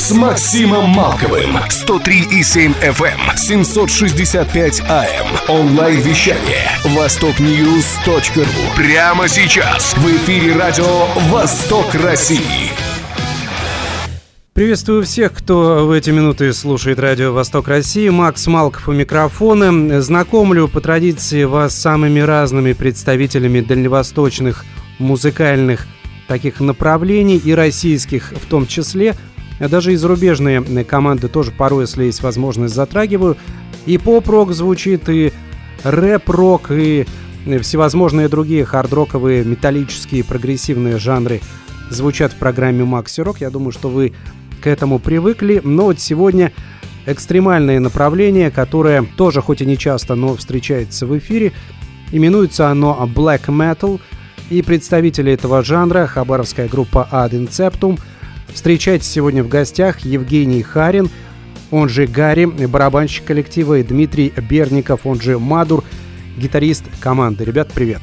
с Максимом Малковым. 103,7 FM, 765 AM. Онлайн-вещание. Востокньюз.ру. Прямо сейчас. В эфире радио «Восток России». Приветствую всех, кто в эти минуты слушает радио «Восток России». Макс Малков у микрофона. Знакомлю по традиции вас с самыми разными представителями дальневосточных музыкальных таких направлений и российских в том числе. Даже и зарубежные команды тоже порой, если есть возможность, затрагиваю. И поп-рок звучит, и рэп-рок, и всевозможные другие хард-роковые, металлические, прогрессивные жанры звучат в программе Макси Рок. Я думаю, что вы к этому привыкли. Но вот сегодня экстремальное направление, которое тоже хоть и не часто, но встречается в эфире. Именуется оно Black Metal. И представители этого жанра, хабаровская группа Ad Inceptum, встречайте сегодня в гостях Евгений Харин, он же Гарри, барабанщик коллектива, и Дмитрий Берников, он же Мадур, гитарист команды. Ребят, привет!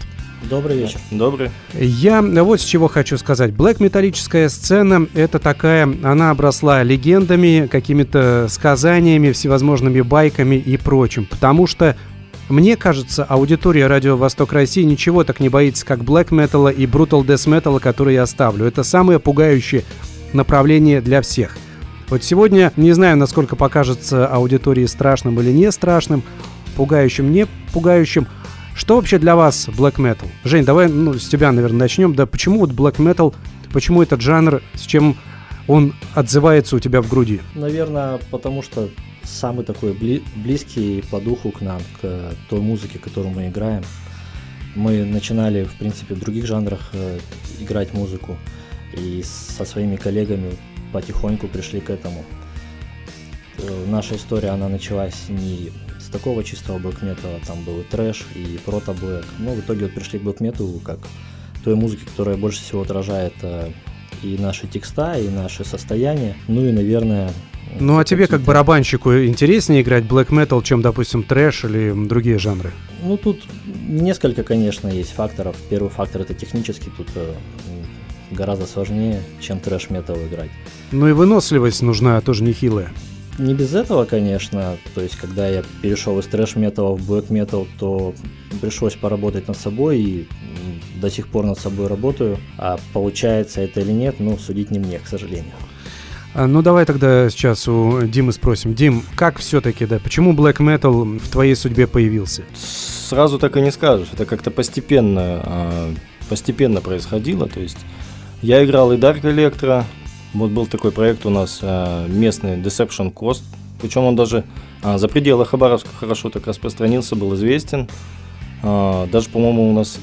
Добрый вечер. Добрый. Я вот с чего хочу сказать. Блэк металлическая сцена — это такая, она обросла легендами, какими-то сказаниями, всевозможными байками и прочим. Потому что мне кажется, аудитория Радио Восток России ничего так не боится, как Black Metal и Brutal Death Metal, который я оставлю. Это самое пугающее направление для всех. Вот сегодня, не знаю, насколько покажется аудитории страшным или не страшным, пугающим, не пугающим. Что вообще для вас Black Metal? Жень, давай ну, с тебя, наверное, начнем. Да почему вот Black Metal, почему этот жанр, с чем он отзывается у тебя в груди? Наверное, потому что самый такой бли- близкий по духу к нам, к той музыке, которую мы играем. Мы начинали, в принципе, в других жанрах э, играть музыку, и со своими коллегами потихоньку пришли к этому. Э, наша история, она началась не с такого чистого блэк-металла, там был и трэш, и прото-блэк. Но в итоге вот пришли к блэк-металу как той музыке, которая больше всего отражает э, и наши текста, и наши состояния. Ну и, наверное, ну а тебе как барабанщику интереснее играть black metal, чем, допустим, трэш или другие жанры? Ну тут несколько, конечно, есть факторов. Первый фактор это технический, тут э, гораздо сложнее, чем трэш метал играть. Ну и выносливость нужна тоже нехилая. Не без этого, конечно. То есть, когда я перешел из трэш металла в black metal, то пришлось поработать над собой и до сих пор над собой работаю. А получается это или нет, ну, судить не мне, к сожалению. А, ну давай тогда сейчас у Димы спросим. Дим, как все-таки, да, почему Black Metal в твоей судьбе появился? Сразу так и не скажешь. Это как-то постепенно, а, постепенно происходило. То есть я играл и Dark Electro, вот был такой проект у нас а, местный Deception Cost, причем он даже за пределы Хабаровска хорошо так распространился, был известен. Даже, по-моему, у нас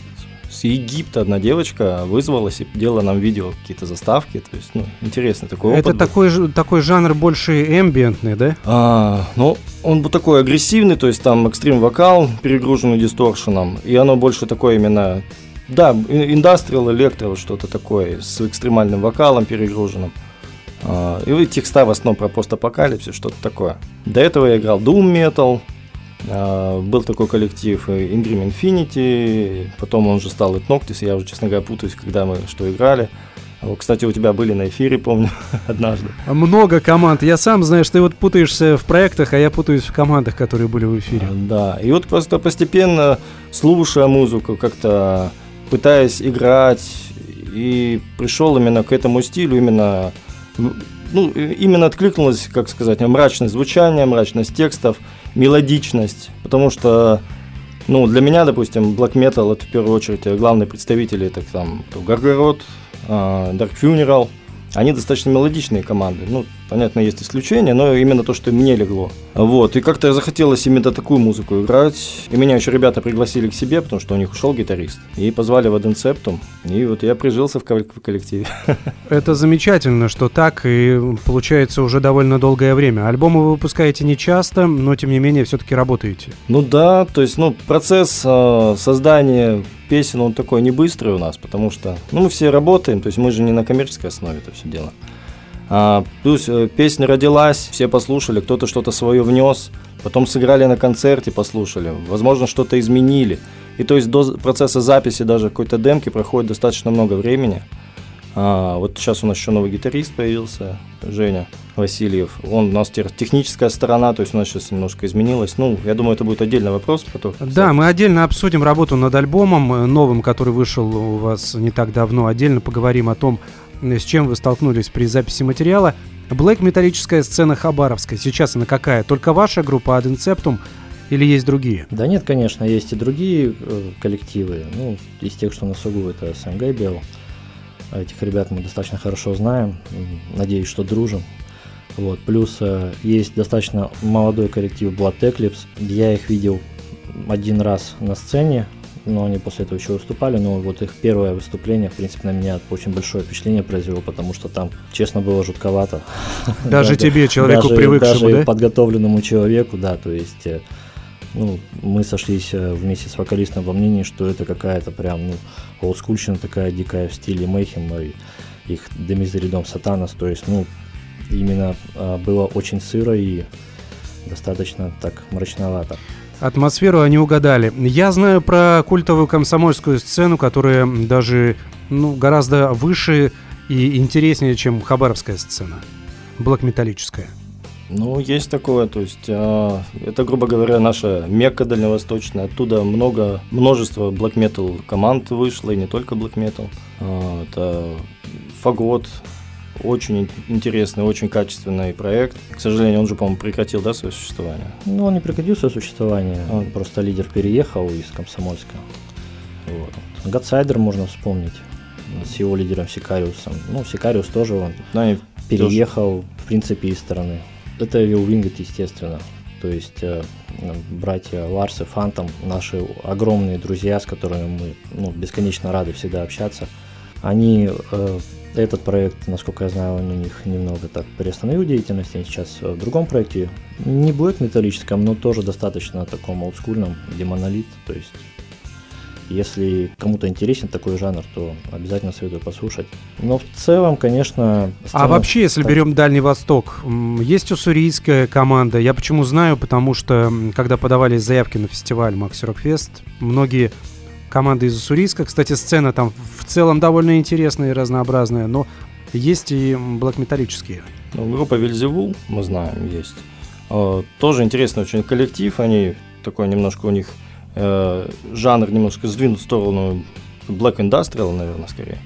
с Египта одна девочка вызвалась и делала нам видео, какие-то заставки. То есть, ну, интересно такой опыт. Это такой, такой жанр больше эмбиентный, да? А, ну, он был такой агрессивный, то есть там экстрим вокал, перегруженный дисторшеном, и оно больше такое именно да, индастриал, электро, что-то такое, с экстремальным вокалом перегруженным. А, и текста в основном про постапокалипсис, что-то такое. До этого я играл Doom Metal, а, был такой коллектив Ingrim Infinity, потом он уже стал Etnoctis, я уже, честно говоря, путаюсь, когда мы что играли. Кстати, у тебя были на эфире, помню, однажды. Много команд. Я сам, знаешь, ты вот путаешься в проектах, а я путаюсь в командах, которые были в эфире. Да, и вот просто постепенно, слушая музыку, как-то пытаясь играть, и пришел именно к этому стилю, именно, ну, именно откликнулось, как сказать, мрачное звучание, мрачность текстов, мелодичность, потому что, ну, для меня, допустим, Black Metal это в первую очередь главные представители, это там Гаргород, Dark Funeral, они достаточно мелодичные команды, ну, Понятно, есть исключения, но именно то, что мне легло. Вот, и как-то захотелось именно такую музыку играть. И меня еще ребята пригласили к себе, потому что у них ушел гитарист. И позвали в Аденцептум. И вот я прижился в коллективе. Это замечательно, что так, и получается уже довольно долгое время. Альбомы вы выпускаете не часто, но тем не менее все-таки работаете. Ну да, то есть, ну, процесс э, создания песен, он такой не быстрый у нас, потому что, ну, мы все работаем, то есть мы же не на коммерческой основе это все дело. А, плюс э, песня родилась, все послушали, кто-то что-то свое внес, потом сыграли на концерте, послушали, возможно, что-то изменили. И то есть до процесса записи даже какой-то демки проходит достаточно много времени. А, вот сейчас у нас еще новый гитарист появился, Женя Васильев. Он у нас техническая сторона, то есть у нас сейчас немножко изменилось. Ну, я думаю, это будет отдельный вопрос. Потом. Да, мы отдельно обсудим работу над альбомом э, новым, который вышел у вас не так давно. Отдельно поговорим о том, с чем вы столкнулись при записи материала. Блэк металлическая сцена Хабаровская. Сейчас она какая? Только ваша группа Аденцептум или есть другие? Да нет, конечно, есть и другие э, коллективы. Ну, из тех, что на Сугу, это СМГ Бел. Этих ребят мы достаточно хорошо знаем. Надеюсь, что дружим. Вот. Плюс э, есть достаточно молодой коллектив Blood Eclipse. Я их видел один раз на сцене но они после этого еще выступали, но вот их первое выступление, в принципе, на меня очень большое впечатление произвело, потому что там, честно, было жутковато. Даже тебе, человеку даже, привыкшему, даже да? подготовленному человеку, да, то есть, э, ну, мы сошлись э, вместе с вокалистом во мнении, что это какая-то прям, ну, олдскульщина такая дикая в стиле Мэйхем и их Демизеридом Сатанас, то есть, ну, именно а, было очень сыро и достаточно так мрачновато. Атмосферу они угадали. Я знаю про культовую комсомольскую сцену, которая даже ну, гораздо выше и интереснее, чем хабаровская сцена. Блокметаллическая. Ну, есть такое, то есть э, это, грубо говоря, наша Мекка дальневосточная. Оттуда много, множество black metal команд вышло, и не только black metal. Э, это Фагот, очень интересный, очень качественный проект. К сожалению, он же, по-моему, прекратил, да, свое существование? Ну, он не прекратил свое существование. Он просто лидер переехал из Комсомольска. Вот. Гадсайдер можно вспомнить с его лидером Сикариусом. Ну, Сикариус тоже он да, переехал, тоже. в принципе, из страны. Это Вилвингет, естественно. То есть э, братья Ларс и Фантом, наши огромные друзья, с которыми мы ну, бесконечно рады всегда общаться. Они э, этот проект, насколько я знаю, он у них немного так приостановил деятельность. Они сейчас в другом проекте, не блэк металлическом, но тоже достаточно таком олдскульном, где монолит. То есть, если кому-то интересен такой жанр, то обязательно советую послушать. Но в целом, конечно... А сцена... А вообще, если берем Дальний Восток, есть уссурийская команда. Я почему знаю, потому что, когда подавались заявки на фестиваль Макси Рокфест, многие команда из Уссурийска. Кстати, сцена там в целом довольно интересная и разнообразная, но есть и блокметаллические. Ну, группа Вильзевул, мы знаем, есть. Э, тоже интересный очень коллектив, они такой немножко у них э, жанр немножко сдвинут в сторону Black Industrial, наверное, скорее.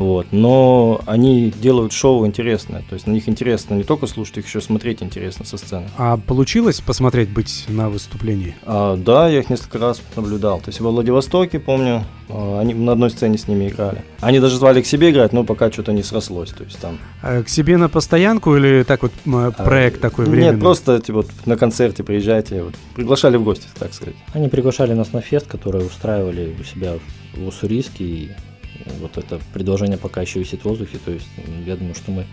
Вот. Но они делают шоу интересное. То есть на них интересно не только слушать, их еще смотреть интересно со сцены. А получилось посмотреть быть на выступлении? А, да, я их несколько раз наблюдал. То есть во Владивостоке, помню, а, они на одной сцене с ними играли. Они даже звали к себе играть, но пока что-то не срослось. То есть там... А к себе на постоянку или так вот проект а, такой временный? Нет, просто типа, вот, на концерте приезжайте. Вот, приглашали в гости, так сказать. Они приглашали нас на фест, который устраивали у себя в Уссурийске. И вот это предложение пока еще висит в воздухе, то есть я думаю, что мы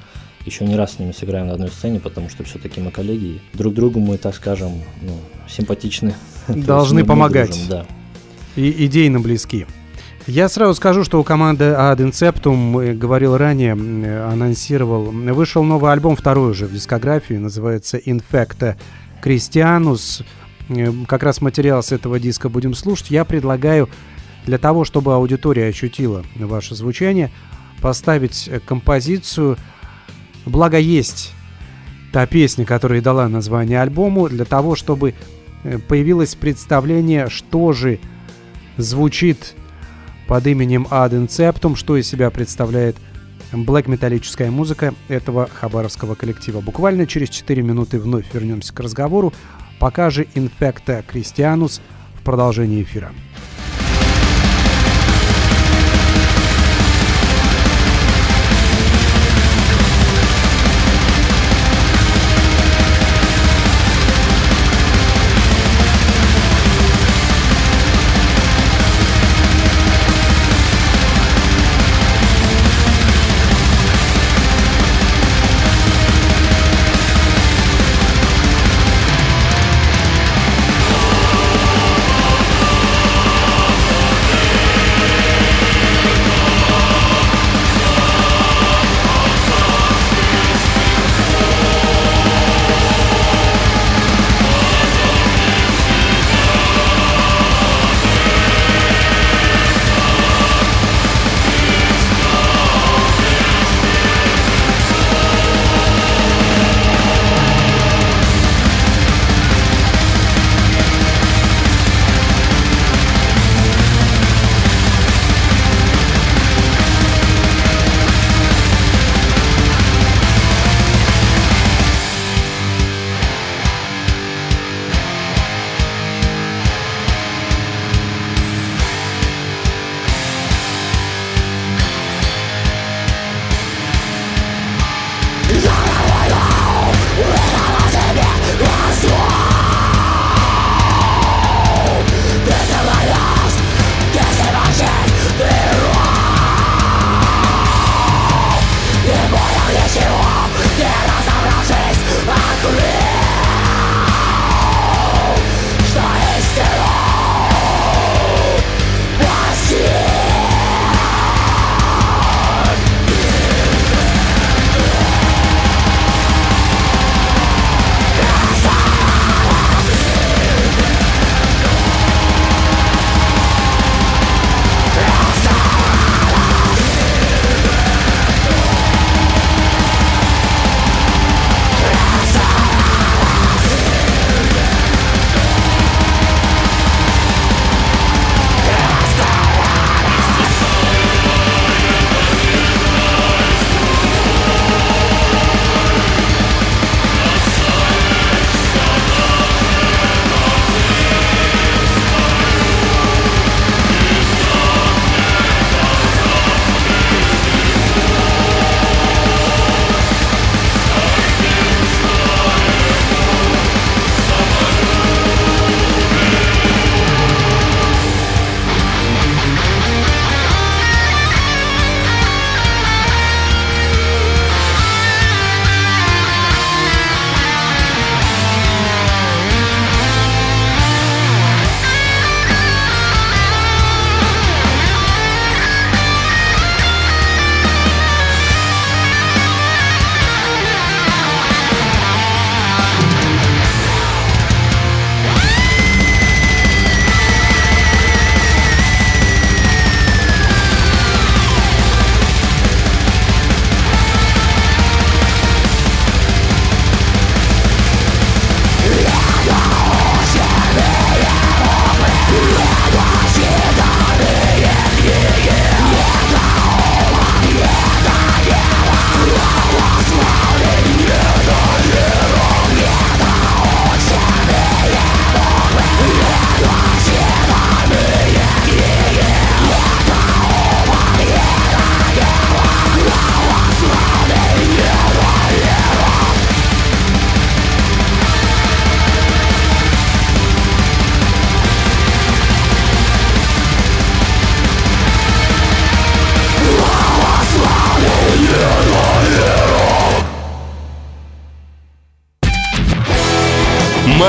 еще не раз с ними сыграем на одной сцене, потому что все-таки мы коллеги, друг другу мы, так скажем, ну, симпатичны. Должны помогать. Дружим, да. И идейно близки. Я сразу скажу, что у команды Ad Inceptum, говорил ранее, анонсировал, вышел новый альбом, второй уже в дискографии, называется Infecta Christianus. Как раз материал с этого диска будем слушать. Я предлагаю для того, чтобы аудитория ощутила ваше звучание, поставить композицию. Благо есть та песня, которая дала название альбому, для того, чтобы э, появилось представление, что же звучит под именем Ad Inceptum, что из себя представляет блэк металлическая музыка этого хабаровского коллектива. Буквально через 4 минуты вновь вернемся к разговору. Пока же Infecta Christianus в продолжении эфира.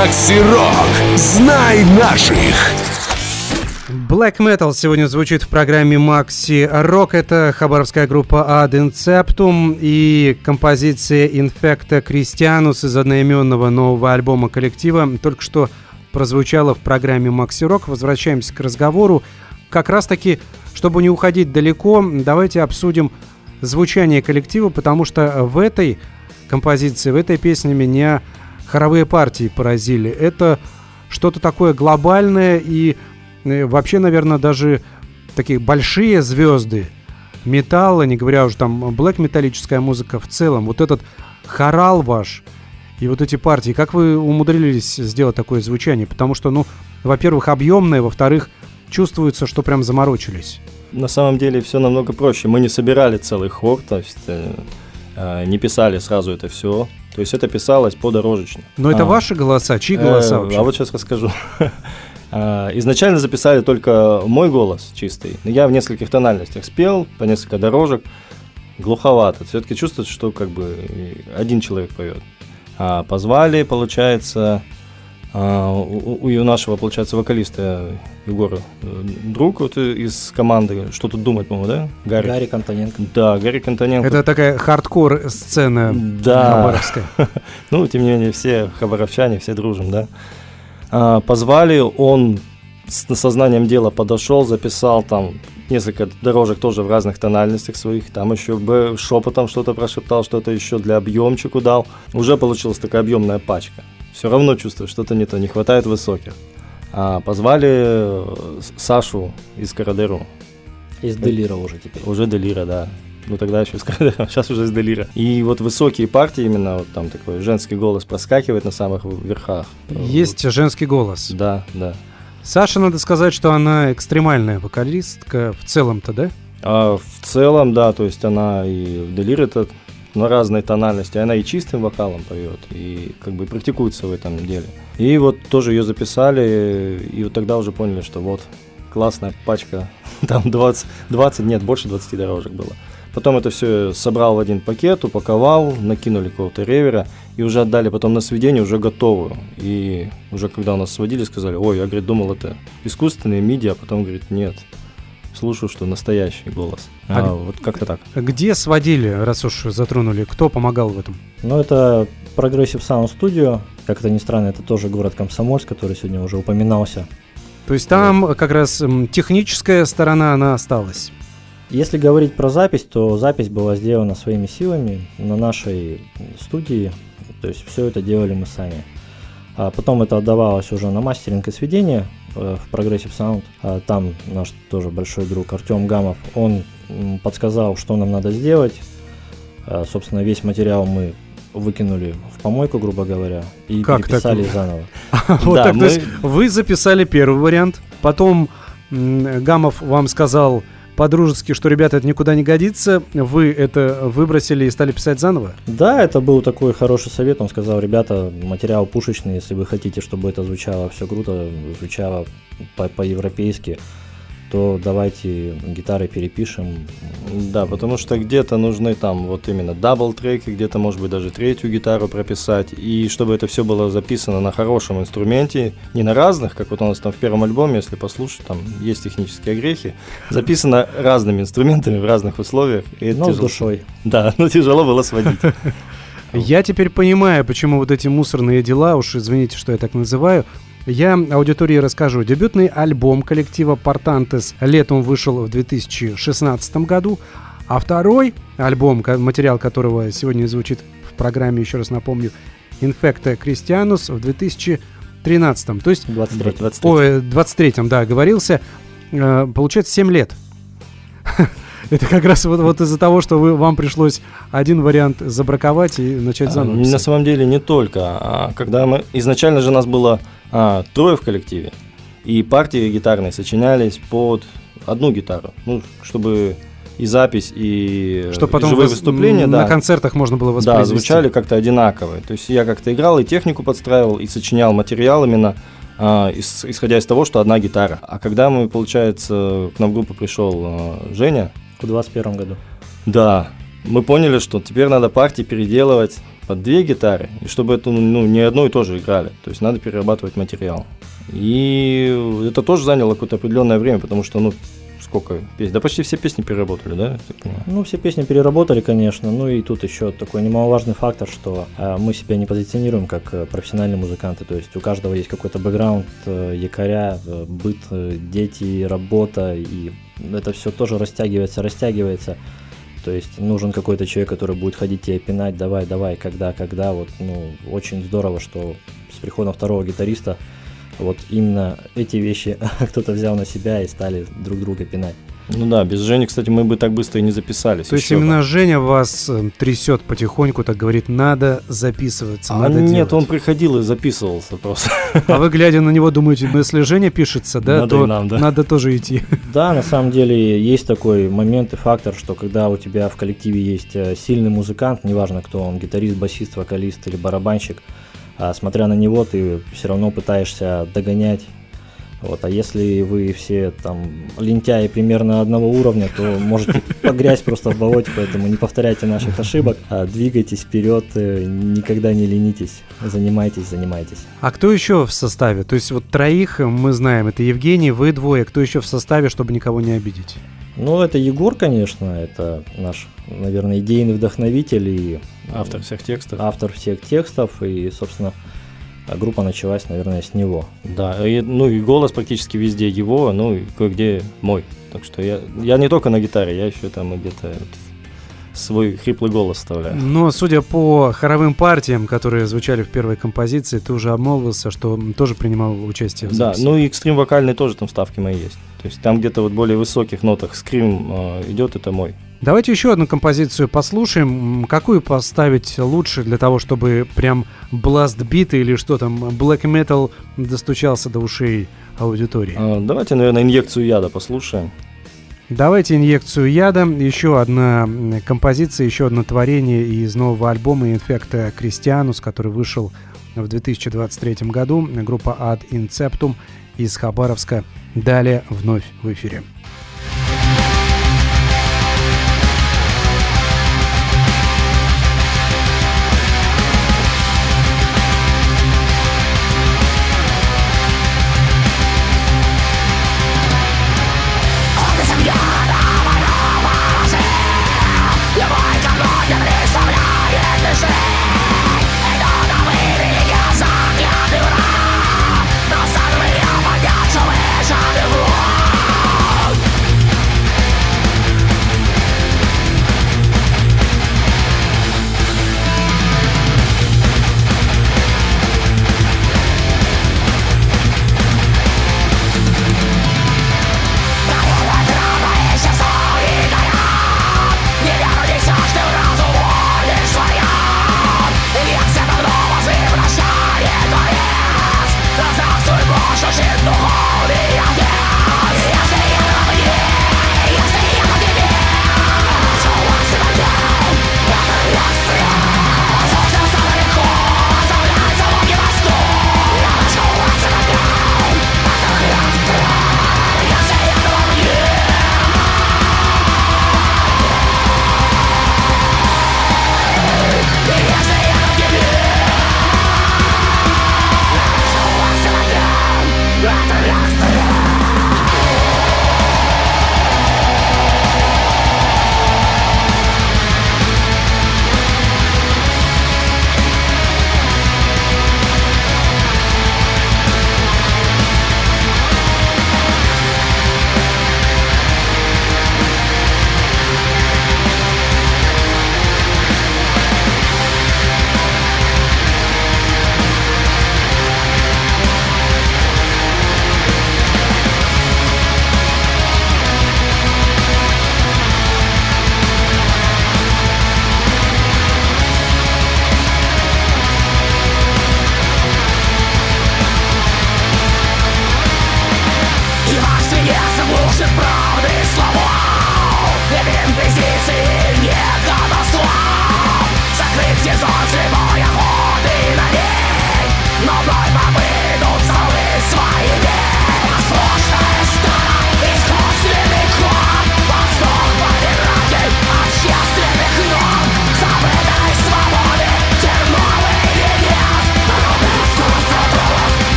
Макси Рок. Знай наших. Black Metal сегодня звучит в программе Maxi Rock. Это хабаровская группа Ad Inceptum и композиция Infecta Christianus из одноименного нового альбома коллектива только что прозвучала в программе Maxi Rock. Возвращаемся к разговору. Как раз таки, чтобы не уходить далеко, давайте обсудим звучание коллектива, потому что в этой композиции, в этой песне меня хоровые партии поразили. Это что-то такое глобальное и э, вообще, наверное, даже такие большие звезды металла, не говоря уже там блэк металлическая музыка в целом, вот этот хорал ваш и вот эти партии, как вы умудрились сделать такое звучание? Потому что, ну, во-первых, объемное, во-вторых, чувствуется, что прям заморочились. На самом деле все намного проще. Мы не собирали целый хор, то есть э, э, не писали сразу это все. То есть это писалось подорожечно. Но это А. ваши голоса, чьи голоса Э, вообще? А вот сейчас расскажу. А, Изначально записали только мой голос чистый. Я в нескольких тональностях спел, по несколько дорожек. Глуховато. Все-таки чувствуется, что как бы один человек поет. А позвали, получается, а, у, у- нашего, получается, вокалиста Егора, э, друг вот из команды, что тут думать, по-моему, да? Гарри. Гарри Антоненко. Да, Гарри Контоненко. Это такая хардкор-сцена Да. хабаровская. Ну, тем не менее, все хабаровчане, все дружим, да. А, позвали, он с сознанием дела подошел, записал там несколько дорожек тоже в разных тональностях своих, там еще бы шепотом что-то прошептал, что-то еще для объемчику дал. Уже получилась такая объемная пачка. Все равно чувствую, что-то не то, не хватает высоких. А, позвали э, Сашу из Карадеру, Из Делира уже теперь. уже Делира, да. Ну тогда еще из Карадера, сейчас уже из Делира. И вот высокие партии, именно вот там такой женский голос проскакивает на самых верхах. Есть женский голос. Да, да. Саша, надо сказать, что она экстремальная вокалистка в целом-то, да? А в целом, да, то есть она и в Делире это на разной тональности, она и чистым вокалом поет, и как бы практикуется в этом деле. И вот тоже ее записали, и вот тогда уже поняли, что вот классная пачка, там 20, 20 нет, больше 20 дорожек было. Потом это все собрал в один пакет, упаковал, накинули какого-то ревера и уже отдали потом на сведение уже готовую. И уже когда у нас сводили, сказали, ой, я, говорит, думал, это искусственные миди, а потом, говорит, нет, слушаю, что настоящий голос. А А, вот как-то так. Где сводили, раз уж затронули? Кто помогал в этом? Ну, это Progressive Sound Studio. Как это ни странно, это тоже город Комсомольск, который сегодня уже упоминался. То есть там как раз техническая сторона, она осталась. Если говорить про запись, то запись была сделана своими силами на нашей студии. То есть все это делали мы сами. А потом это отдавалось уже на мастеринг и сведение в Progressive Sound. А там наш тоже большой друг Артем Гамов, он подсказал, что нам надо сделать. А, собственно, весь материал мы выкинули в помойку, грубо говоря, и Как переписали так? заново. Вот так, то есть вы записали первый вариант, потом Гамов вам сказал по-дружески, что, ребята, это никуда не годится, вы это выбросили и стали писать заново? Да, это был такой хороший совет. Он сказал, ребята, материал пушечный, если вы хотите, чтобы это звучало все круто, звучало по- по-европейски, то давайте гитары перепишем. Да, потому что где-то нужны там вот именно double треки, где-то, может быть, даже третью гитару прописать. И чтобы это все было записано на хорошем инструменте, не на разных, как вот у нас там в первом альбоме, если послушать, там есть технические огрехи, записано разными инструментами в разных условиях. И Но с тяжело. душой. Да, но тяжело было сводить. Я теперь понимаю, почему вот эти мусорные дела, уж извините, что я так называю, я аудитории расскажу. Дебютный альбом коллектива Портантес летом вышел в 2016 году, а второй альбом, материал которого сегодня звучит в программе, еще раз напомню, Infecta Christianus в 2013. То есть 23 23. Ой, 23-м, да, говорился. Э, Получается 7 лет. Это как раз вот, вот из-за того, что вы, вам пришлось один вариант забраковать и начать заново. А, На писать. самом деле не только. А когда мы изначально же нас было а, трое в коллективе, и партии гитарные сочинялись под одну гитару, ну чтобы и запись, и Что потом живые вос- выступления, на да, концертах можно было да, воспроизвести. звучали как-то одинаково. То есть я как-то играл и технику подстраивал, и сочинял материал именно а, ис- исходя из того, что одна гитара. А когда мы, получается, к нам в группу пришел а, Женя, в 21 году. да, мы поняли, что теперь надо партии переделывать под две гитары, и чтобы это ну, не одно и то же играли. То есть надо перерабатывать материал. И это тоже заняло какое-то определенное время, потому что, ну, сколько песен? Да почти все песни переработали, да? Ну, все песни переработали, конечно. Ну и тут еще такой немаловажный фактор, что э, мы себя не позиционируем как э, профессиональные музыканты. То есть у каждого есть какой-то бэкграунд, э, якоря, э, быт, э, дети, работа. И это все тоже растягивается, растягивается. То есть нужен какой-то человек, который будет ходить тебе пинать, давай, давай, когда, когда. Вот, ну, очень здорово, что с приходом второго гитариста вот именно эти вещи кто-то взял на себя и стали друг друга пинать. Ну да, без Жени, кстати, мы бы так быстро и не записались. То есть именно бы. Женя вас э, трясет потихоньку, так говорит, надо записываться, а надо нет, делать. он приходил и записывался просто. А вы, глядя на него, думаете, ну если Женя пишется, да, надо то нам, да. надо тоже идти. Да, на самом деле есть такой момент и фактор, что когда у тебя в коллективе есть э, сильный музыкант, неважно кто он, гитарист, басист, вокалист или барабанщик, а смотря на него, ты все равно пытаешься догонять. Вот, а если вы все там лентяи примерно одного уровня, то можете погрязть просто в болоте, поэтому не повторяйте наших ошибок, а двигайтесь вперед, э, никогда не ленитесь, занимайтесь, занимайтесь. А кто еще в составе? То есть вот троих мы знаем, это Евгений, вы двое, кто еще в составе, чтобы никого не обидеть? Ну, это Егор, конечно, это наш, наверное, идейный вдохновитель и автор всех текстов. Автор всех текстов, и, собственно, группа началась, наверное, с него. Да, и, ну и голос практически везде его, ну и кое-где мой. Так что я, я не только на гитаре, я еще там где-то свой хриплый голос вставляю. Но судя по хоровым партиям, которые звучали в первой композиции, ты уже обмолвился, что тоже принимал участие в записи. Да, ну и экстрим вокальный тоже там ставки мои есть. То есть там где-то вот более высоких нотах скрим э, идет, это мой. Давайте еще одну композицию послушаем. Какую поставить лучше для того, чтобы прям бласт бит или что там, black metal достучался до ушей аудитории? А, давайте, наверное, инъекцию яда послушаем. Давайте инъекцию яда. Еще одна композиция, еще одно творение из нового альбома Инфекта Кристианус, который вышел в 2023 году. Группа Ad Inceptum из Хабаровска. Далее вновь в эфире.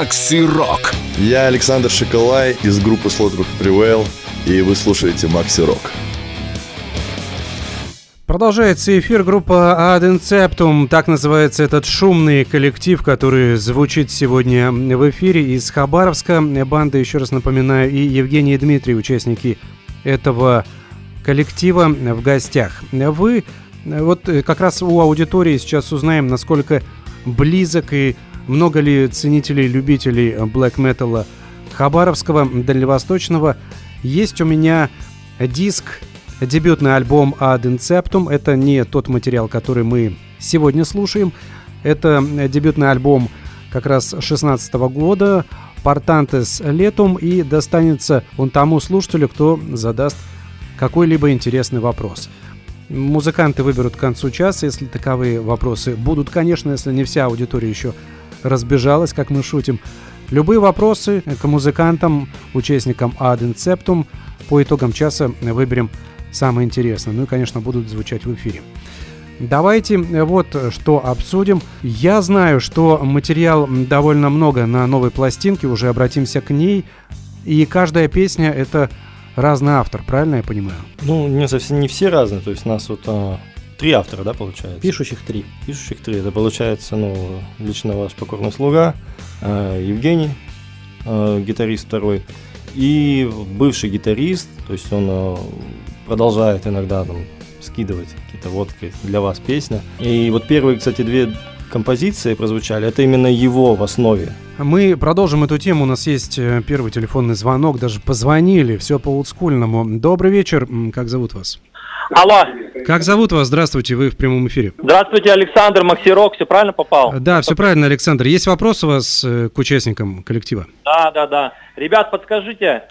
Макси Рок. Я Александр Шоколай из группы Slaughter Prevail, и вы слушаете Макси Рок. Продолжается эфир группа Ad Inceptum. Так называется этот шумный коллектив, который звучит сегодня в эфире из Хабаровска. Банда, еще раз напоминаю, и Евгений и Дмитрий, участники этого коллектива в гостях. Вы, вот как раз у аудитории сейчас узнаем, насколько близок и много ли ценителей, любителей блэк металла Хабаровского, дальневосточного. Есть у меня диск дебютный альбом Ad Inceptum. Это не тот материал, который мы сегодня слушаем. Это дебютный альбом как раз 16 года, Портантес Летум, и достанется он тому слушателю, кто задаст какой-либо интересный вопрос. Музыканты выберут к концу часа, если таковые вопросы будут, конечно, если не вся аудитория еще разбежалась, как мы шутим. Любые вопросы к музыкантам, участникам Ad Inceptum по итогам часа выберем самое интересное. Ну и, конечно, будут звучать в эфире. Давайте вот что обсудим. Я знаю, что материал довольно много на новой пластинке, уже обратимся к ней. И каждая песня это разный автор, правильно я понимаю? Ну, не совсем не все разные, то есть нас вот а, три автора, да, получается? Пишущих три. Пишущих три. Это получается, ну, лично ваш покорный слуга, а, Евгений, а, гитарист второй, и бывший гитарист, то есть он а, продолжает иногда там скидывать какие-то водки для вас песня. И вот первые, кстати, две композиции прозвучали, это именно его в основе. Мы продолжим эту тему. У нас есть э, первый телефонный звонок, даже позвонили, все по олдскульному. Добрый вечер, как зовут вас? Алло. Как зовут вас? Здравствуйте, вы в прямом эфире. Здравствуйте, Александр Максирок, все правильно попал? Да, все правильно, Александр. Есть вопрос у вас э, к участникам коллектива? Да, да, да. Ребят, подскажите,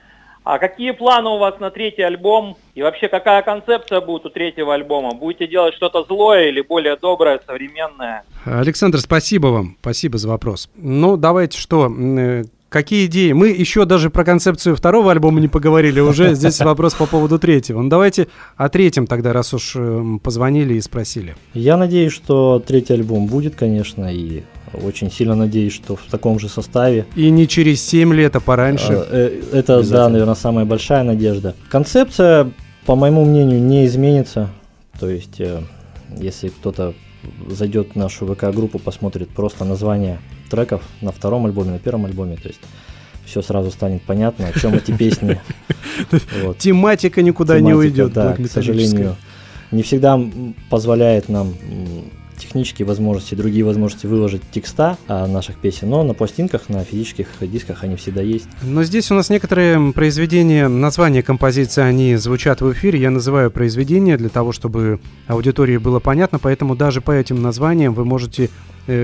а какие планы у вас на третий альбом? И вообще, какая концепция будет у третьего альбома? Будете делать что-то злое или более доброе, современное? Александр, спасибо вам. Спасибо за вопрос. Ну, давайте что, э, Какие идеи? Мы еще даже про концепцию второго альбома не поговорили, уже здесь вопрос по поводу третьего. Ну давайте о третьем тогда, раз уж э, позвонили и спросили. Я надеюсь, что третий альбом будет, конечно, и очень сильно надеюсь, что в таком же составе. И не через 7 лет, а пораньше. А, э, это, да, наверное, самая большая надежда. Концепция, по моему мнению, не изменится. То есть, э, если кто-то зайдет в нашу ВК-группу, посмотрит просто название треков на втором альбоме, на первом альбоме, то есть все сразу станет понятно, о чем эти песни. Тематика никуда не уйдет. Да, к сожалению, не всегда позволяет нам технические возможности, другие возможности выложить текста наших песен, но на пластинках, на физических дисках они всегда есть. Но здесь у нас некоторые произведения, названия композиции, они звучат в эфире. Я называю произведения для того, чтобы аудитории было понятно, поэтому даже по этим названиям вы можете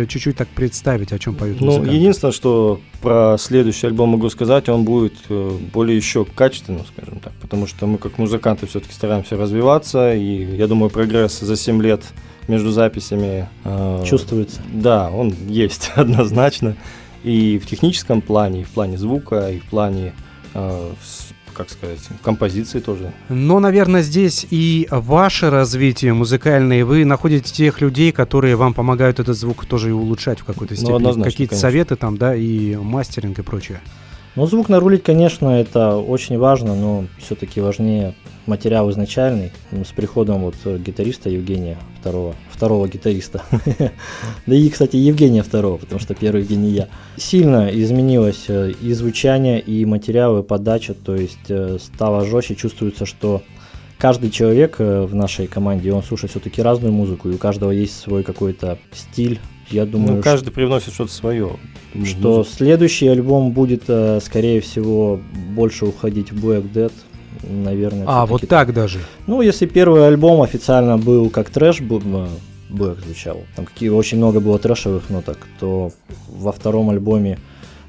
чуть-чуть так представить, о чем поют Ну, единственное, что про следующий альбом могу сказать, он будет э, более еще качественным, скажем так, потому что мы как музыканты все-таки стараемся развиваться, и я думаю, прогресс за 7 лет между записями. Э, Чувствуется. Да, он есть однозначно. И в техническом плане, и в плане звука, и в плане, э, как сказать, композиции тоже. Но, наверное, здесь и ваше развитие музыкальное, вы находите тех людей, которые вам помогают этот звук тоже и улучшать в какой-то ну, степени. Ну, Какие-то советы там, да, и мастеринг и прочее. Ну, звук нарулить, конечно, это очень важно, но все-таки важнее материал изначальный. С приходом вот гитариста Евгения второго, второго гитариста, да и, кстати, Евгения второго, потому что первый Евгений я, сильно изменилось э, и звучание, и материал, и подача, то есть э, стало жестче, чувствуется, что каждый человек э, в нашей команде, он слушает все-таки разную музыку, и у каждого есть свой какой-то стиль, я думаю, ну, каждый привносит что-то свое. Что следующий альбом будет, скорее всего, больше уходить в Black Dead, наверное. А, вот так даже? Ну, если первый альбом официально был как трэш, Блэк звучал, там какие очень много было трэшевых ноток, то во втором альбоме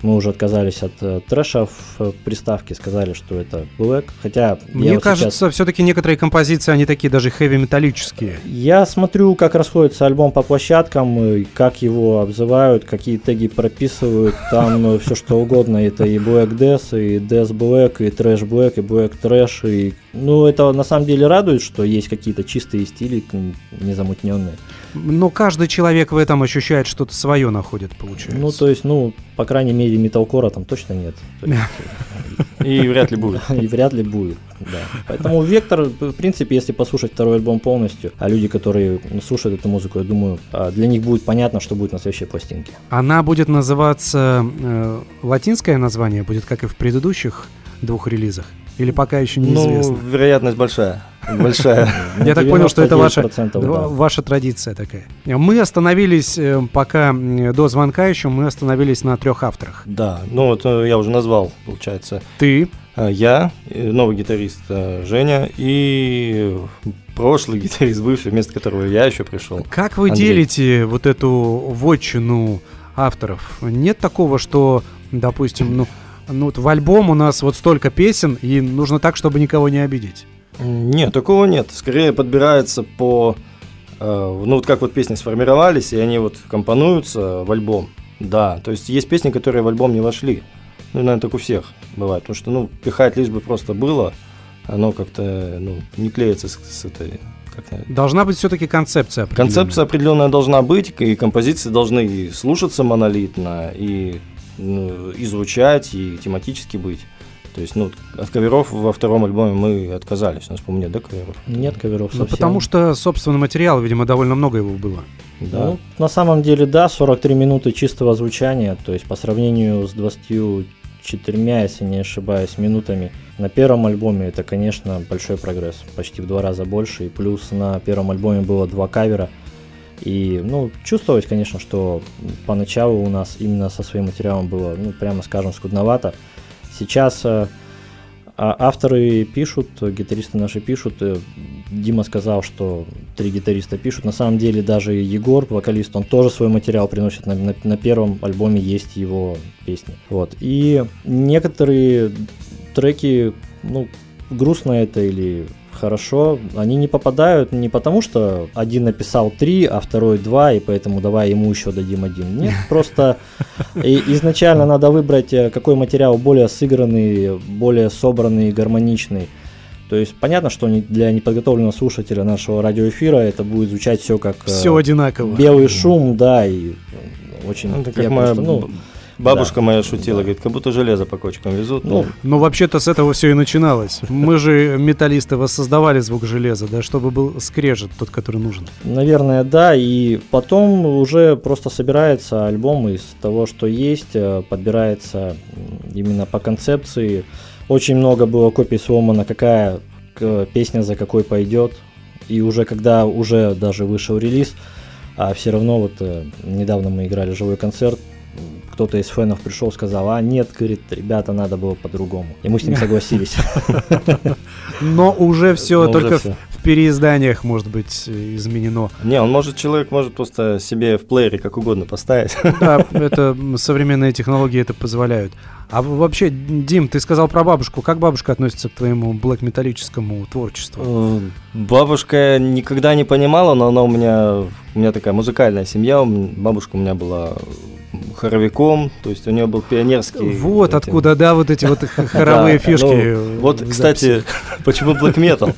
мы уже отказались от э, трэша в э, приставке, сказали, что это Black. Хотя мне вот кажется, сейчас... все-таки некоторые композиции они такие даже хэви-металлические. Я смотрю, как расходится альбом по площадкам, как его обзывают, какие теги прописывают. Там ну, все что угодно. Это и Black Death, и Death Black, и Trash Black, и Black Trash. И... Ну, это на самом деле радует, что есть какие-то чистые стили, незамутненные. Но каждый человек в этом ощущает что-то свое находит, получается. Ну, то есть, ну, по крайней мере, металкора там точно нет. И вряд ли будет. И вряд ли будет, да. Поэтому Вектор, в принципе, если послушать второй альбом полностью, а люди, которые слушают эту музыку, я думаю, а, для них будет понятно, что будет на следующей пластинке. Она будет называться... э, латинское название будет, как и в предыдущих двух релизах? Или пока еще неизвестно? Ну, вероятность большая. Большая. Я так понял, что это ваша, 99%, ва- да. ваша традиция такая. Мы остановились, э, пока до звонка еще, мы остановились на трех авторах. Да, ну вот э, я уже назвал, получается, Ты, э, я, новый гитарист Женя и прошлый гитарист бывший, вместо которого я еще пришел. как вы Андрей. делите вот эту вотчину авторов? Нет такого, что, допустим, ну, ну вот в альбом у нас вот столько песен, и нужно так, чтобы никого не обидеть. Нет, такого нет. Скорее подбирается по... э, ну вот как вот песни сформировались, и они вот компонуются в альбом. Да, то есть есть песни, которые в альбом не вошли. Ну, наверное, так у всех бывает. Потому что, ну, пихать лишь бы просто было, оно как-то, ну, не клеится с, с этой... как-то- Должна быть все-таки концепция определенная. Концепция определенная должна быть, и композиции должны слушаться монолитно, и, ну, и звучать, и тематически быть. То есть, ну, от каверов во втором альбоме мы отказались. У нас, по-моему, нет, да, каверов? Нет каверов Ну, совсем. потому что, собственно, материала, видимо, довольно много его было. Да. Ну, на самом деле, да, 43 минуты чистого звучания, то есть по сравнению с 24, если не ошибаюсь, минутами на первом альбоме, это, конечно, большой прогресс, почти в два раза больше, и плюс на первом альбоме было два кавера, и, ну, чувствовалось, конечно, что поначалу у нас именно со своим материалом было, ну, прямо скажем, скудновато. Сейчас э, а авторы пишут, гитаристы наши пишут. э, Дима сказал, что три гитариста пишут. На самом деле даже Егор, вокалист, он тоже свой материал приносит. На, на- на первом альбоме есть его песни. Вот. И некоторые треки, ну, грустно это или хорошо, они не попадают не потому, что один написал три, а второй два, и поэтому давай ему еще дадим один. Нет, просто и изначально надо выбрать, э, какой материал более сыгранный, более собранный, гармоничный. То есть понятно, что для неподготовленного слушателя нашего радиоэфира это будет звучать все как э, Все одинаково. белый шум, да, и очень... Ну, это как я моя просто, ну, бабушка да. моя шутила, Да. говорит, как будто железо по кочкам везут. Ну, Ну, Ну, вообще-то с этого все и начиналось. Мы же, металлисты, воссоздавали звук железа, да, чтобы был скрежет тот, который нужен. Наверное, да. И потом уже просто собирается альбом из того, что есть, э, подбирается именно по концепции. Очень много было копий сломано, какая песня за какой пойдет. И уже когда уже даже вышел релиз, а все равно вот э, недавно мы играли живой концерт, кто-то из фенов пришел, сказал, а нет, говорит, ребята, надо было по-другому. И мы с ним согласились. Но уже все только в- переизданиях может быть изменено. Не, он может, человек может просто себе в плеере как угодно поставить. Да, это современные технологии это позволяют. А вообще, Дим, ты сказал про бабушку. Как бабушка относится к твоему блэк-металлическому творчеству? Э, Бабушка никогда не понимала, но она у меня, у меня такая музыкальная семья. Бабушка у меня была хоровиком, то есть у нее был пионерский. Вот этим- откуда, да, вот эти вот хоровые Да, фишки. ну, э, вот, кстати, почему black metal?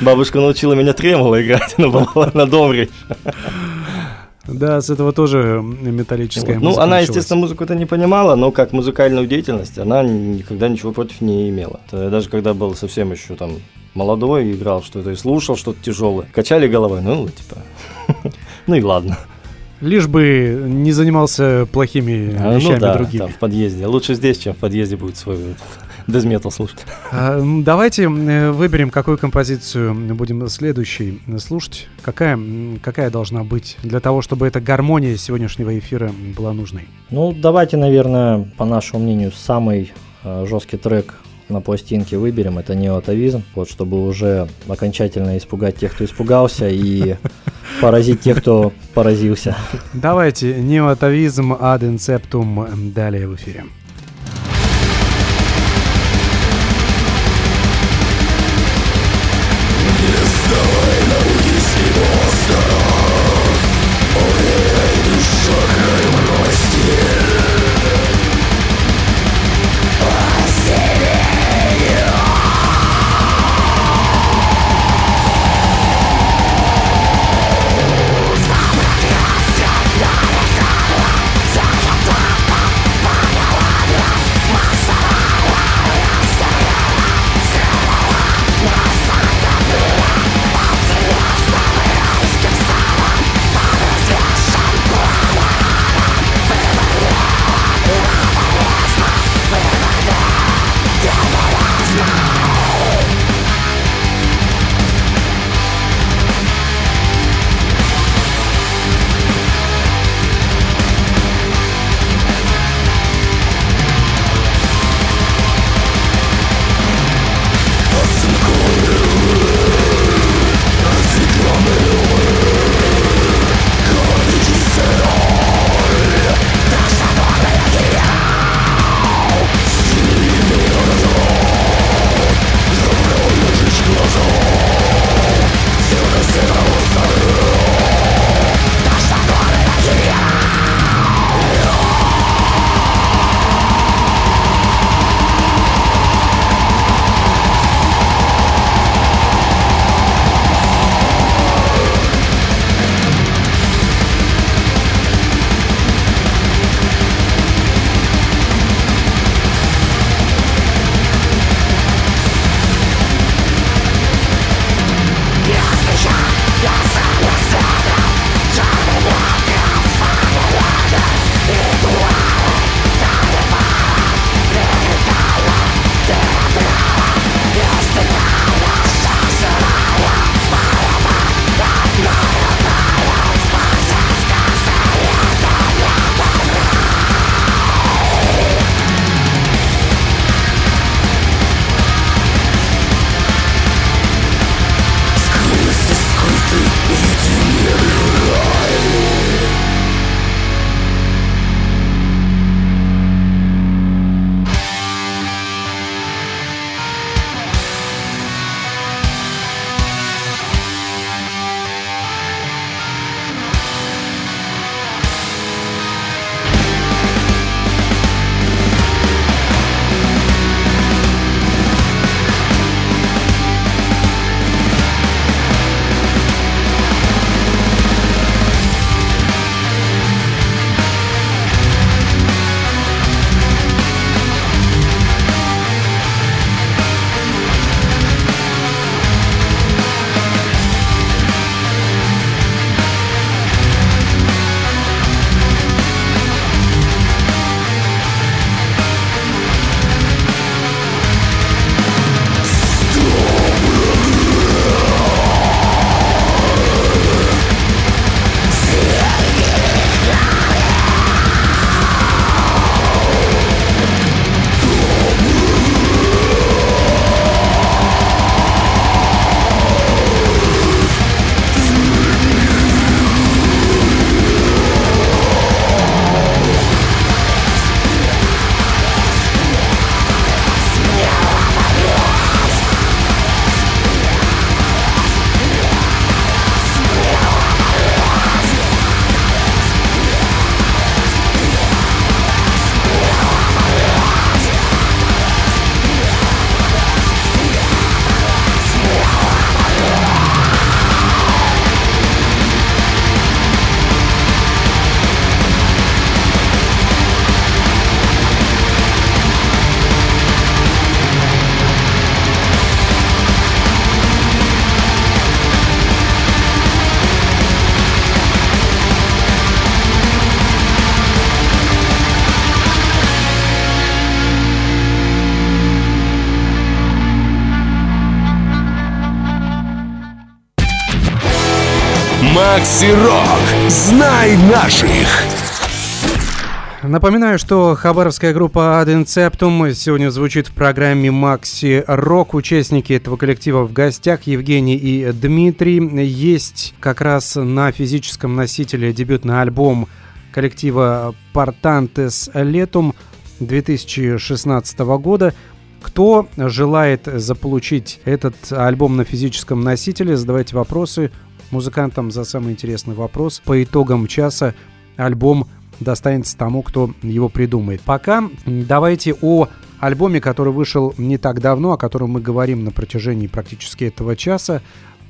Бабушка научила меня тремоло играть, но была на домре. Да, с этого тоже металлическая Вот. Ну, она, началась. естественно, музыку-то не понимала, но как музыкальную деятельность она никогда ничего против не имела. Даже когда был совсем еще там молодой, играл что-то и слушал что-то тяжелое, качали головой, ну, типа, ну и ладно. Лишь бы не занимался плохими А, вещами ну да, другими. там в подъезде. Лучше здесь, чем в подъезде будет свой дезметал слушать. А, Давайте э, выберем, какую композицию будем следующей слушать. Какая, какая должна быть для того, чтобы эта гармония сегодняшнего эфира была нужной? Ну, давайте, наверное, по нашему мнению, самый э, жесткий трек на пластинке выберем. Это неотавизм, вот, чтобы уже окончательно испугать тех, кто испугался, и поразить тех, кто поразился. Давайте неотавизм ad inceptum далее в эфире. Макси. Знай наших. Напоминаю, что хабаровская группа Ad Inceptum сегодня звучит в программе Макси Рок. Участники этого коллектива в гостях Евгений и Дмитрий. Есть как раз на физическом носителе дебютный альбом коллектива Portantes Letum 2016 года. Кто желает заполучить этот альбом на физическом носителе, задавайте вопросы музыкантам за самый интересный вопрос. По итогам часа альбом достанется тому, кто его придумает. Пока давайте о альбоме, который вышел не так давно, о котором мы говорим на протяжении практически этого часа.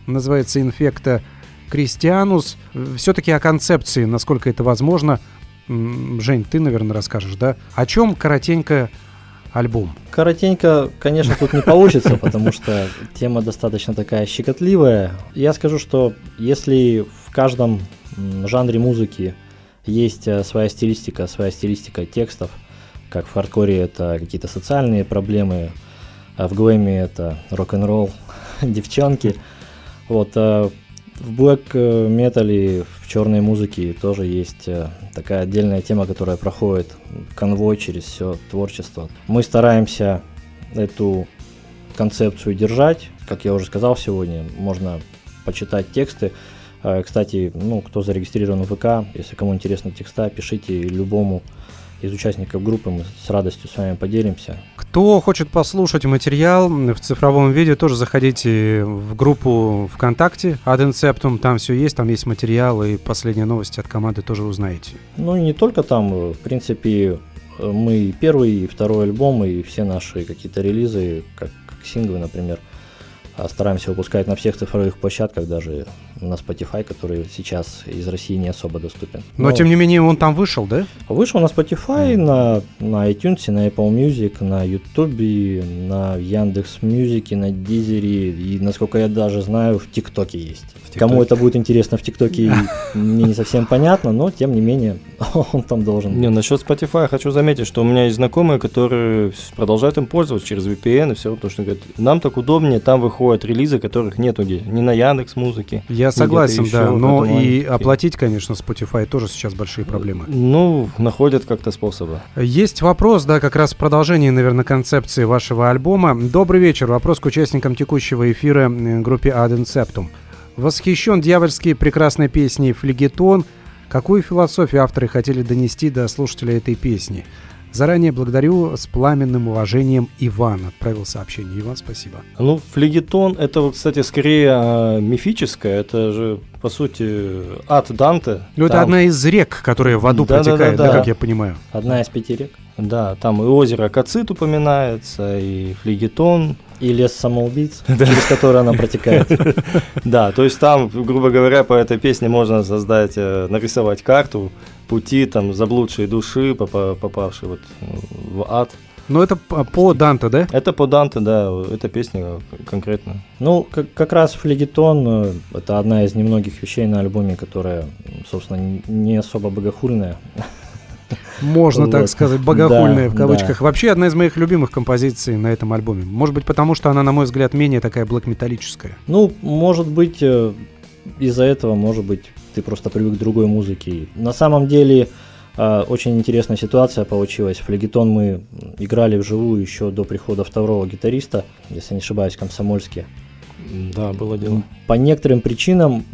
Называется «Инфекта Кристианус». Все-таки о концепции, насколько это возможно. Жень, ты, наверное, расскажешь, да? О чем коротенько альбом? Коротенько, конечно, тут не получится, потому что тема достаточно такая щекотливая. Я скажу, что если в каждом жанре музыки есть э, своя стилистика, своя стилистика текстов, как в хардкоре это какие-то социальные проблемы, а в глэме это рок-н-ролл, девчонки. Вот, э, в блэк метале, в черной музыке тоже есть э, такая отдельная тема, которая проходит конвой через все творчество. Мы стараемся эту концепцию держать. Как я уже сказал сегодня, можно почитать тексты. Э, кстати, ну, кто зарегистрирован в ВК, если кому интересны текста, пишите любому из участников группы, мы с радостью с вами поделимся. Кто хочет послушать материал в цифровом виде, тоже заходите в группу ВКонтакте Ad Inceptum, там все есть, там есть материал и последние новости от команды тоже узнаете. Ну и не только там, в принципе, мы и первый, и второй альбом, и все наши какие-то релизы, как, как синглы, например, а стараемся выпускать на всех цифровых площадках, даже на Spotify, который сейчас из России не особо доступен. Но, Но тем не менее он там вышел, да? Вышел на Spotify, mm. на, на iTunes, на Apple Music, на YouTube, на Яндекс Музыке, на Дизере и, насколько я даже знаю, в ТикТоке есть. В Кому это будет интересно в ТикТоке, мне не совсем понятно, но тем не менее он там должен. Не, насчет Spotify хочу заметить, что у меня есть знакомые, которые продолжают им пользоваться через VPN и все, потому что говорят, нам так удобнее, там выходят релизы, которых нету где, ни на Яндекс Музыке. Я согласен, да, но и оплатить, конечно, Spotify тоже сейчас большие проблемы. Ну, находят как-то способы. Есть вопрос, да, как раз в продолжении, наверное, концепции вашего альбома. Добрый вечер, вопрос к участникам текущего эфира группе Ad Inceptum. Восхищен дьявольски прекрасной песней «Флегетон». Какую философию авторы хотели донести до слушателя этой песни? Заранее благодарю с пламенным уважением Иван. Отправил сообщение. Иван, спасибо. Ну, флегетон, это, вот, кстати, скорее а, мифическое. Это же, по сути, ад Данте. Ну, это одна из рек, которая в аду да, протекает, да, да, да, как я понимаю. Одна из пяти рек. Да, там и озеро Кацит упоминается, и флегетон. И лес самоубийц, через который она протекает. Да, то есть там, грубо говоря, по этой песне можно создать, э, нарисовать карту пути там заблудшей души, попавшей вот в ад. Но это по Данте, да? Это по Данте, да, эта песня конкретно. Ну, как, как раз флегетон э, – это одна из немногих вещей на альбоме, которая, собственно, не особо богохульная. Можно вот. так сказать, богохульная да, в кавычках. Да. Вообще одна из моих любимых композиций на этом альбоме. Может быть, потому что она, на мой взгляд, менее такая блэк-металлическая. Ну, может быть, э, из-за этого, может быть, ты просто привык к другой музыке. На самом деле, э, очень интересная ситуация получилась. Флегетон мы играли вживую еще до прихода второго гитариста, если не ошибаюсь, в Комсомольске. Да, было дело. По некоторым причинам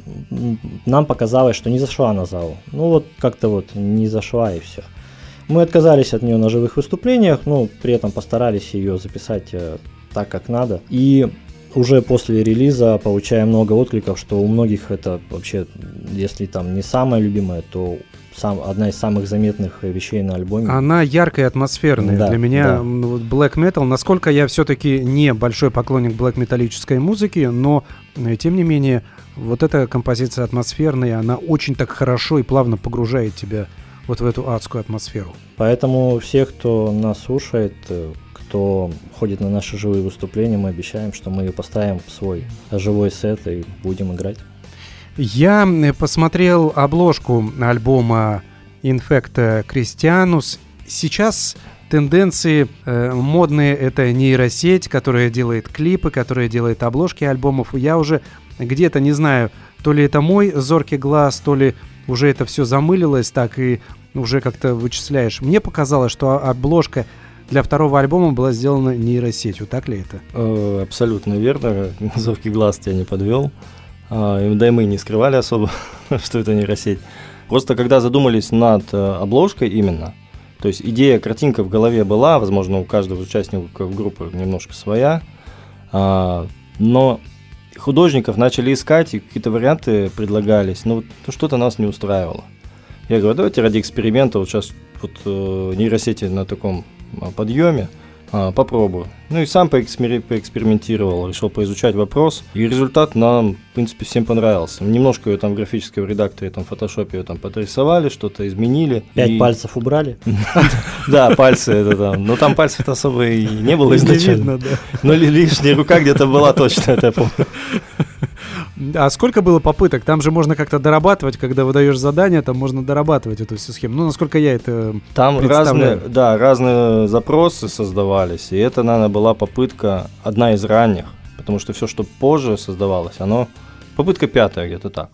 нам показалось, что не зашла на зал. Ну вот как-то вот не зашла и все. Мы отказались от нее на живых выступлениях, но при этом постарались ее записать э, так, как надо. И уже после релиза получаем много откликов, что у многих это вообще, если там не самое любимое, то сам, одна из самых заметных вещей на альбоме. Она яркая, атмосферная. Да, Для меня да. black metal, насколько я все-таки не большой поклонник black металлической музыки, но э, тем не менее вот эта композиция атмосферная, она очень так хорошо и плавно погружает тебя вот в эту адскую атмосферу. Поэтому всех, кто нас слушает, э, кто ходит на наши живые выступления, мы обещаем, что мы поставим свой живой сет и будем играть. Я посмотрел обложку альбома Infecta Christianus. Сейчас тенденции э, модные — это нейросеть, которая делает клипы, которая делает обложки альбомов. Я уже где-то, не знаю, то ли это мой зоркий глаз, то ли уже это все замылилось так и уже как-то вычисляешь. Мне показалось, что обложка для второго альбома была сделана нейросетью. Так ли это? Э, абсолютно верно. Зоркий глаз тебя не подвел. А, да и мы не скрывали особо, что это нейросеть. Просто когда задумались над э, обложкой именно, то есть идея, картинка в голове была, возможно, у каждого участника группы немножко своя, а, но художников начали искать, и какие-то варианты предлагались, но ну, что-то нас не устраивало. Я говорю, давайте ради эксперимента, вот сейчас вот э, нейросети на таком подъеме, а, попробую. Ну и сам поэкспери- поэкспериментировал, решил поизучать вопрос. И результат нам, в принципе, всем понравился. Немножко ее там в графическом редакторе, там в фотошопе ее там подрисовали, что-то изменили. Пять и... пальцев убрали? Да, пальцы это там. Но там пальцев особо и не было изначально. Но лишняя рука где-то была точно, это я помню. А сколько было попыток? Там же можно как-то дорабатывать, когда выдаешь задание, там можно дорабатывать эту всю схему. Ну, насколько я это Там разные, да, разные запросы создавались, и это, наверное, была попытка, одна из ранних, потому что все, что позже создавалось, оно попытка пятая где-то так.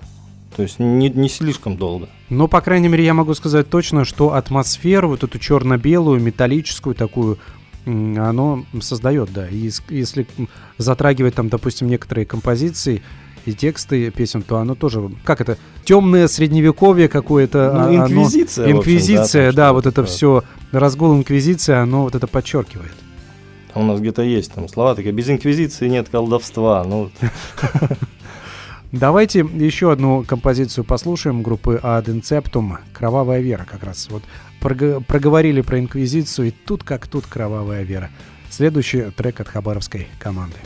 То есть не, не слишком долго. Но, по крайней мере, я могу сказать точно, что атмосферу, вот эту черно-белую, металлическую такую, оно создает, да. И если затрагивать там, допустим, некоторые композиции, и тексты песен, то оно тоже, как это, темное средневековье какое-то. Ну, а, инквизиция. Оно, инквизиция, общем, да, да вот это все, разгул инквизиции, оно вот это подчеркивает. А у нас где-то есть там слова такие, без инквизиции нет колдовства. Ну, Давайте еще одну композицию послушаем группы Ad Inceptum «Кровавая вера» как раз. Вот проговорили про инквизицию, и тут как тут «Кровавая вера». Следующий трек от хабаровской команды.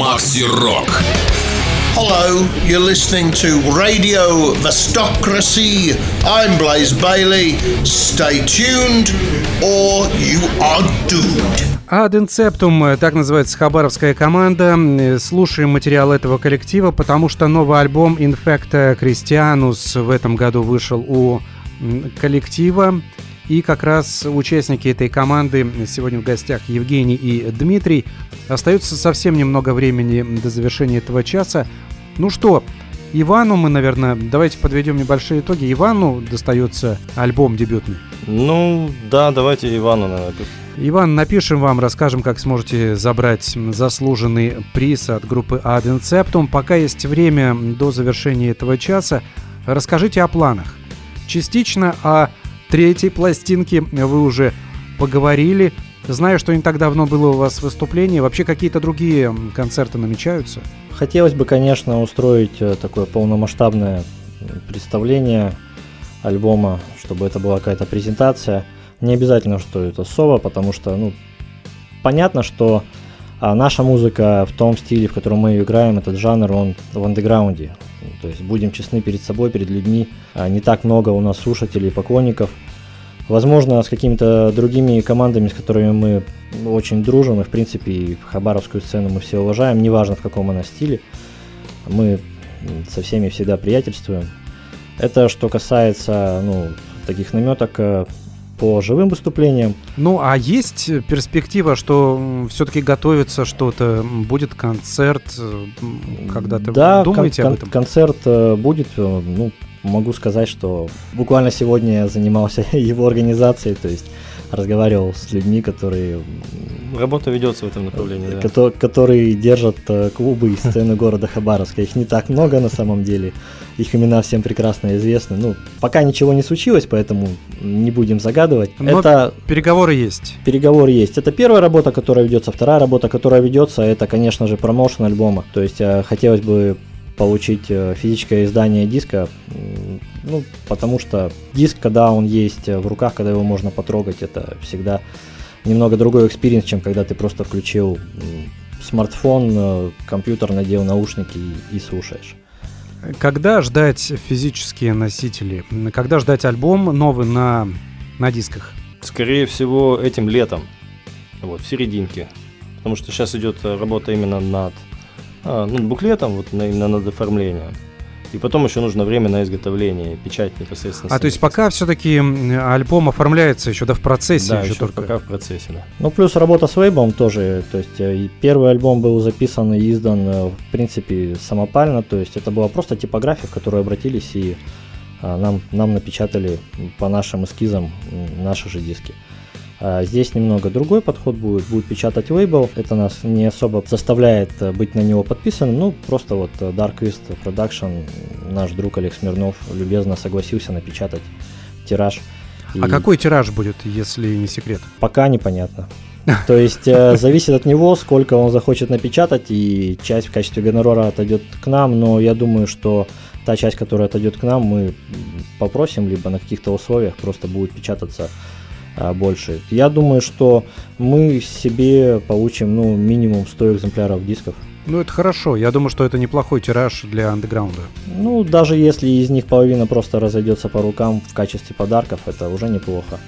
Макси Рок. Hello, you're listening to Radio Vestocracy. I'm Blaze Bailey. Stay tuned or you are doomed. Ad Inceptum, так называется хабаровская команда. Слушаем материал этого коллектива, потому что новый альбом Infecta Christianus в этом году вышел у коллектива. И как раз участники этой команды сегодня в гостях Евгений и Дмитрий. Остается совсем немного времени до завершения этого часа. Ну что, Ивану мы, наверное, давайте подведем небольшие итоги. Ивану достается альбом дебютный. Ну, да, давайте Ивану, наверное. Иван, напишем вам, расскажем, как сможете забрать заслуженный приз от группы Ad Inceptum. Пока есть время до завершения этого часа, расскажите о планах. Частично о третьей пластинке вы уже поговорили. Знаю, что не так давно было у вас выступление. Вообще какие-то другие концерты намечаются? Хотелось бы, конечно, устроить э, такое полномасштабное представление альбома, чтобы это была какая-то презентация. Не обязательно, что это соло, потому что, ну, понятно, что а наша музыка в том стиле, в котором мы ее играем, этот жанр, он в андеграунде. То есть будем честны перед собой, перед людьми. А не так много у нас слушателей, поклонников. Возможно, с какими-то другими командами, с которыми мы очень дружим, и в принципе и хабаровскую сцену мы все уважаем, неважно в каком она стиле. Мы со всеми всегда приятельствуем. Это что касается ну, таких наметок э, по живым выступлениям. Ну, а есть перспектива, что все-таки готовится что-то, будет концерт, э, когда ты да, думаете кон- об этом? концерт э, будет, ну, могу сказать, что буквально сегодня я занимался его организацией, то есть разговаривал с людьми, которые... Работа ведется в этом направлении, да. Кото- которые держат э, клубы и сцены города Хабаровска. Их не так много на самом деле. Их имена всем прекрасно известны. Ну, пока ничего не случилось, поэтому не будем загадывать. Но это переговоры есть. переговоры есть. Это первая работа, которая ведется. Вторая работа, которая ведется, это, конечно же, промоушен альбома. То есть э, хотелось бы получить э, физическое издание диска, ну, потому что диск, когда он есть в руках, когда его можно потрогать, это всегда немного другой experience, чем когда ты просто включил смартфон, э, компьютер, надел наушники и, и слушаешь. Когда ждать физические носители? Когда ждать альбом новый на, на дисках? Скорее всего, этим летом. Вот, в серединке. Потому что сейчас идет э, работа именно над, а, над буклетом, вот на- именно над оформлением. И потом еще нужно время на изготовление, печать непосредственно. А то есть пока все-таки альбом оформляется еще, да, в процессе да, еще еще только. пока в процессе, да. Ну, плюс работа с лейблом тоже, то есть э, первый альбом был записан и издан, э, в принципе, самопально, то есть это была просто типография, в которую обратились и а, нам, нам напечатали по нашим эскизам наши же диски. А здесь немного другой подход будет, будет печатать лейбл, это нас не особо заставляет э, быть на него подписанным, ну, просто вот э, Dark East Production, наш друг Олег Смирнов любезно согласился напечатать тираж. А И- какой тираж будет, если не секрет? Пока непонятно. То есть э, зависит от него, сколько он захочет напечатать, и часть в качестве гонорара отойдет к нам, но я думаю, что та часть, которая отойдет к нам, мы попросим, либо на каких-то условиях просто будет печататься а, больше. Я думаю, что мы себе получим ну, минимум 100 экземпляров дисков. Ну, это хорошо. Я думаю, что это неплохой тираж для андеграунда. Ну, даже если из них половина просто разойдется по рукам в качестве подарков, это уже неплохо.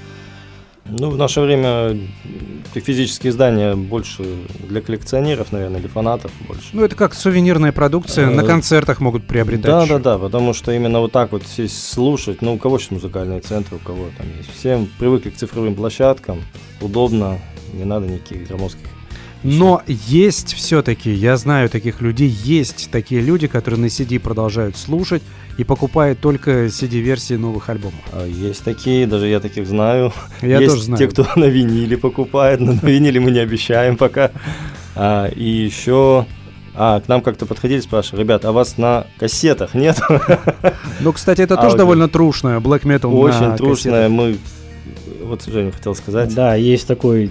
Ну, в наше время физические издания больше для коллекционеров, наверное, или фанатов больше. Ну, это как сувенирная продукция, на Э, концертах могут приобретать. Да, ещё. да, да, потому что именно вот так вот сесть слушать, ну, у кого сейчас музыкальные центры, у кого там есть. Все привыкли к цифровым площадкам, удобно, не надо никаких громоздких. Но есть все-таки, я знаю таких людей, есть такие люди, которые на CD продолжают слушать и покупают только CD-версии новых альбомов. А Есть такие, даже я таких знаю. Я есть тоже знаю. те, кто на виниле покупает, но на виниле мы не обещаем пока. А, и еще... А, к нам как-то подходили, спрашивали, ребят, а вас на кассетах нет? Ну, кстати, это тоже Аудио. довольно трушное, black metal на Очень кассетах. Мы... Вот Женя хотел сказать. Да, есть такой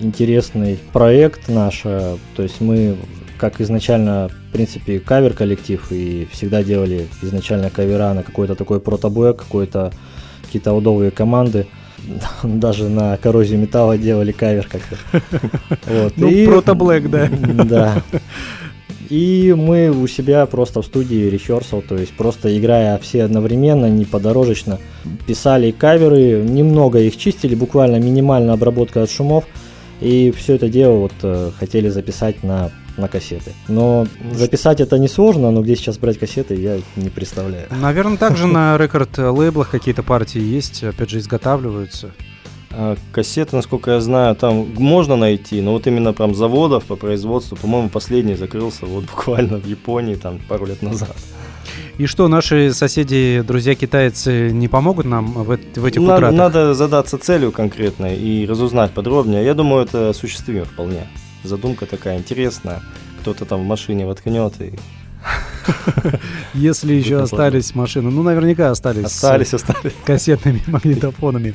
интересный проект наш. э, То есть мы, как изначально, в принципе, кавер-коллектив и всегда делали изначально кавера на какой-то такой протоблэк, какой-то какие-то удовые команды. Даже на коррозию металла делали кавер как-то. Вот. Ну, И- протоблэк, да. Да. И мы у себя просто в студии рехерсал, то есть просто играя все одновременно, не подорожечно, писали каверы, немного их чистили, буквально минимальная обработка от шумов, и все это дело вот э, хотели записать на на кассеты. Но записать это несложно, но где сейчас брать кассеты, я не представляю. Наверное, также на рекорд-лейблах какие-то партии есть, опять же, изготавливаются. А кассеты, насколько я знаю, там можно найти, но вот именно прям заводов по производству, по-моему, последний закрылся вот буквально в Японии там пару лет назад. И что, наши соседи, друзья китайцы не помогут нам в, в этих надо, утратах? Надо задаться целью конкретной и разузнать подробнее. Я думаю, это осуществимо вполне. Задумка такая интересная. Кто-то там в машине воткнет и если еще остались машины. Ну, наверняка остались. Остались, остались. Кассетными магнитофонами.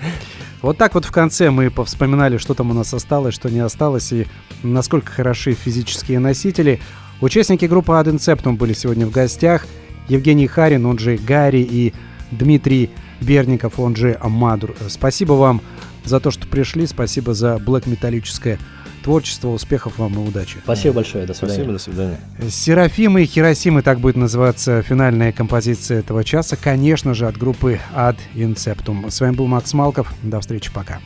Вот так вот в конце мы повспоминали, что там у нас осталось, что не осталось, и насколько хороши физические носители. Участники группы Ad Inceptum были сегодня в гостях. Евгений Харин, он же Гарри, и Дмитрий Берников, он же Амадур. Спасибо вам за то, что пришли. Спасибо за блэк-металлическое творчества, успехов вам и удачи. Спасибо большое, до свидания. Спасибо, до свидания. Серафимы и Хиросимы, так будет называться финальная композиция этого часа, конечно же, от группы Ad Inceptum. С вами был Макс Малков, до встречи, пока.